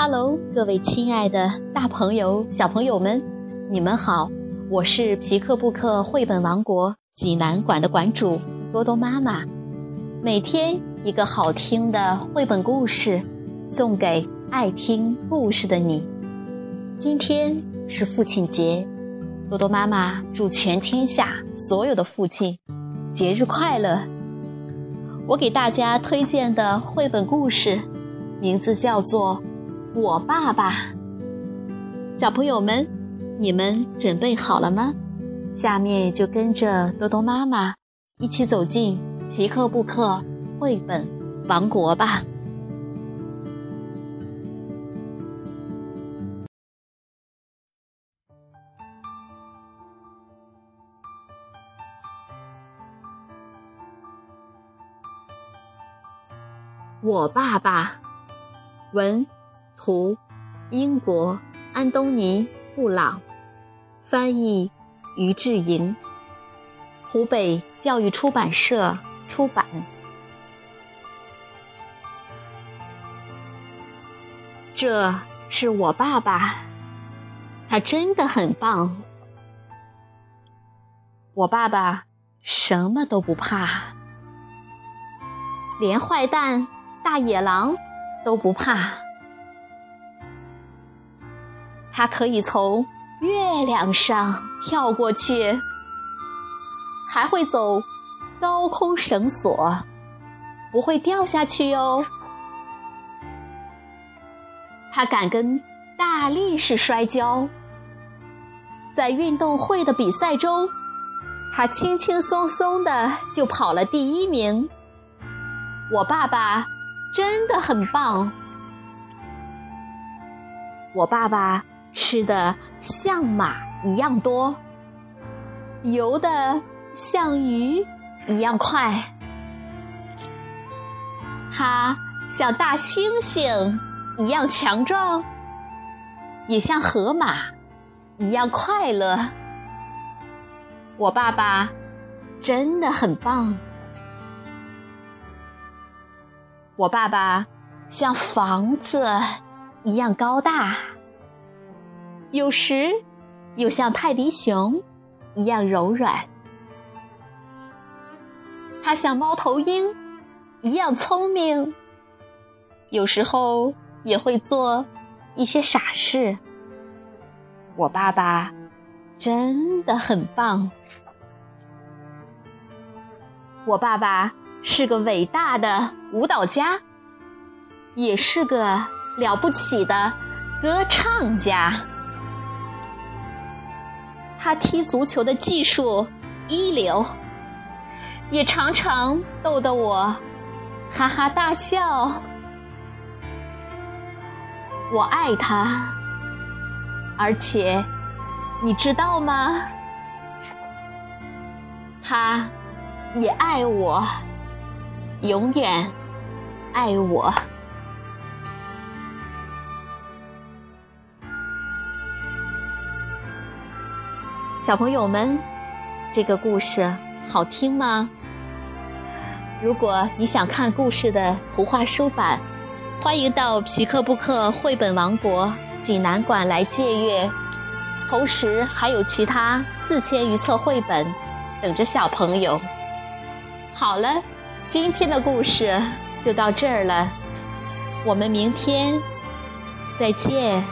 Hello，各位亲爱的大朋友、小朋友们，你们好！我是皮克布克绘本王国济南馆的馆主多多妈妈。每天一个好听的绘本故事，送给爱听故事的你。今天是父亲节，多多妈妈祝全天下所有的父亲节日快乐。我给大家推荐的绘本故事，名字叫做。我爸爸，小朋友们，你们准备好了吗？下面就跟着多多妈妈一起走进皮克布克绘本王国吧。我爸爸，文。图，英国安东尼·布朗，翻译于志莹，湖北教育出版社出版。这是我爸爸，他真的很棒。我爸爸什么都不怕，连坏蛋大野狼都不怕。它可以从月亮上跳过去，还会走高空绳索，不会掉下去哟。它敢跟大力士摔跤，在运动会的比赛中，它轻轻松松的就跑了第一名。我爸爸真的很棒，我爸爸。吃的像马一样多，游的像鱼一样快，它像大猩猩一样强壮，也像河马一样快乐。我爸爸真的很棒，我爸爸像房子一样高大。有时，又像泰迪熊一样柔软；它像猫头鹰一样聪明。有时候也会做一些傻事。我爸爸真的很棒。我爸爸是个伟大的舞蹈家，也是个了不起的歌唱家。他踢足球的技术一流，也常常逗得我哈哈大笑。我爱他，而且你知道吗？他也爱我，永远爱我。小朋友们，这个故事好听吗？如果你想看故事的图画书版，欢迎到皮克布克绘本王国济南馆来借阅。同时还有其他四千余册绘本等着小朋友。好了，今天的故事就到这儿了，我们明天再见。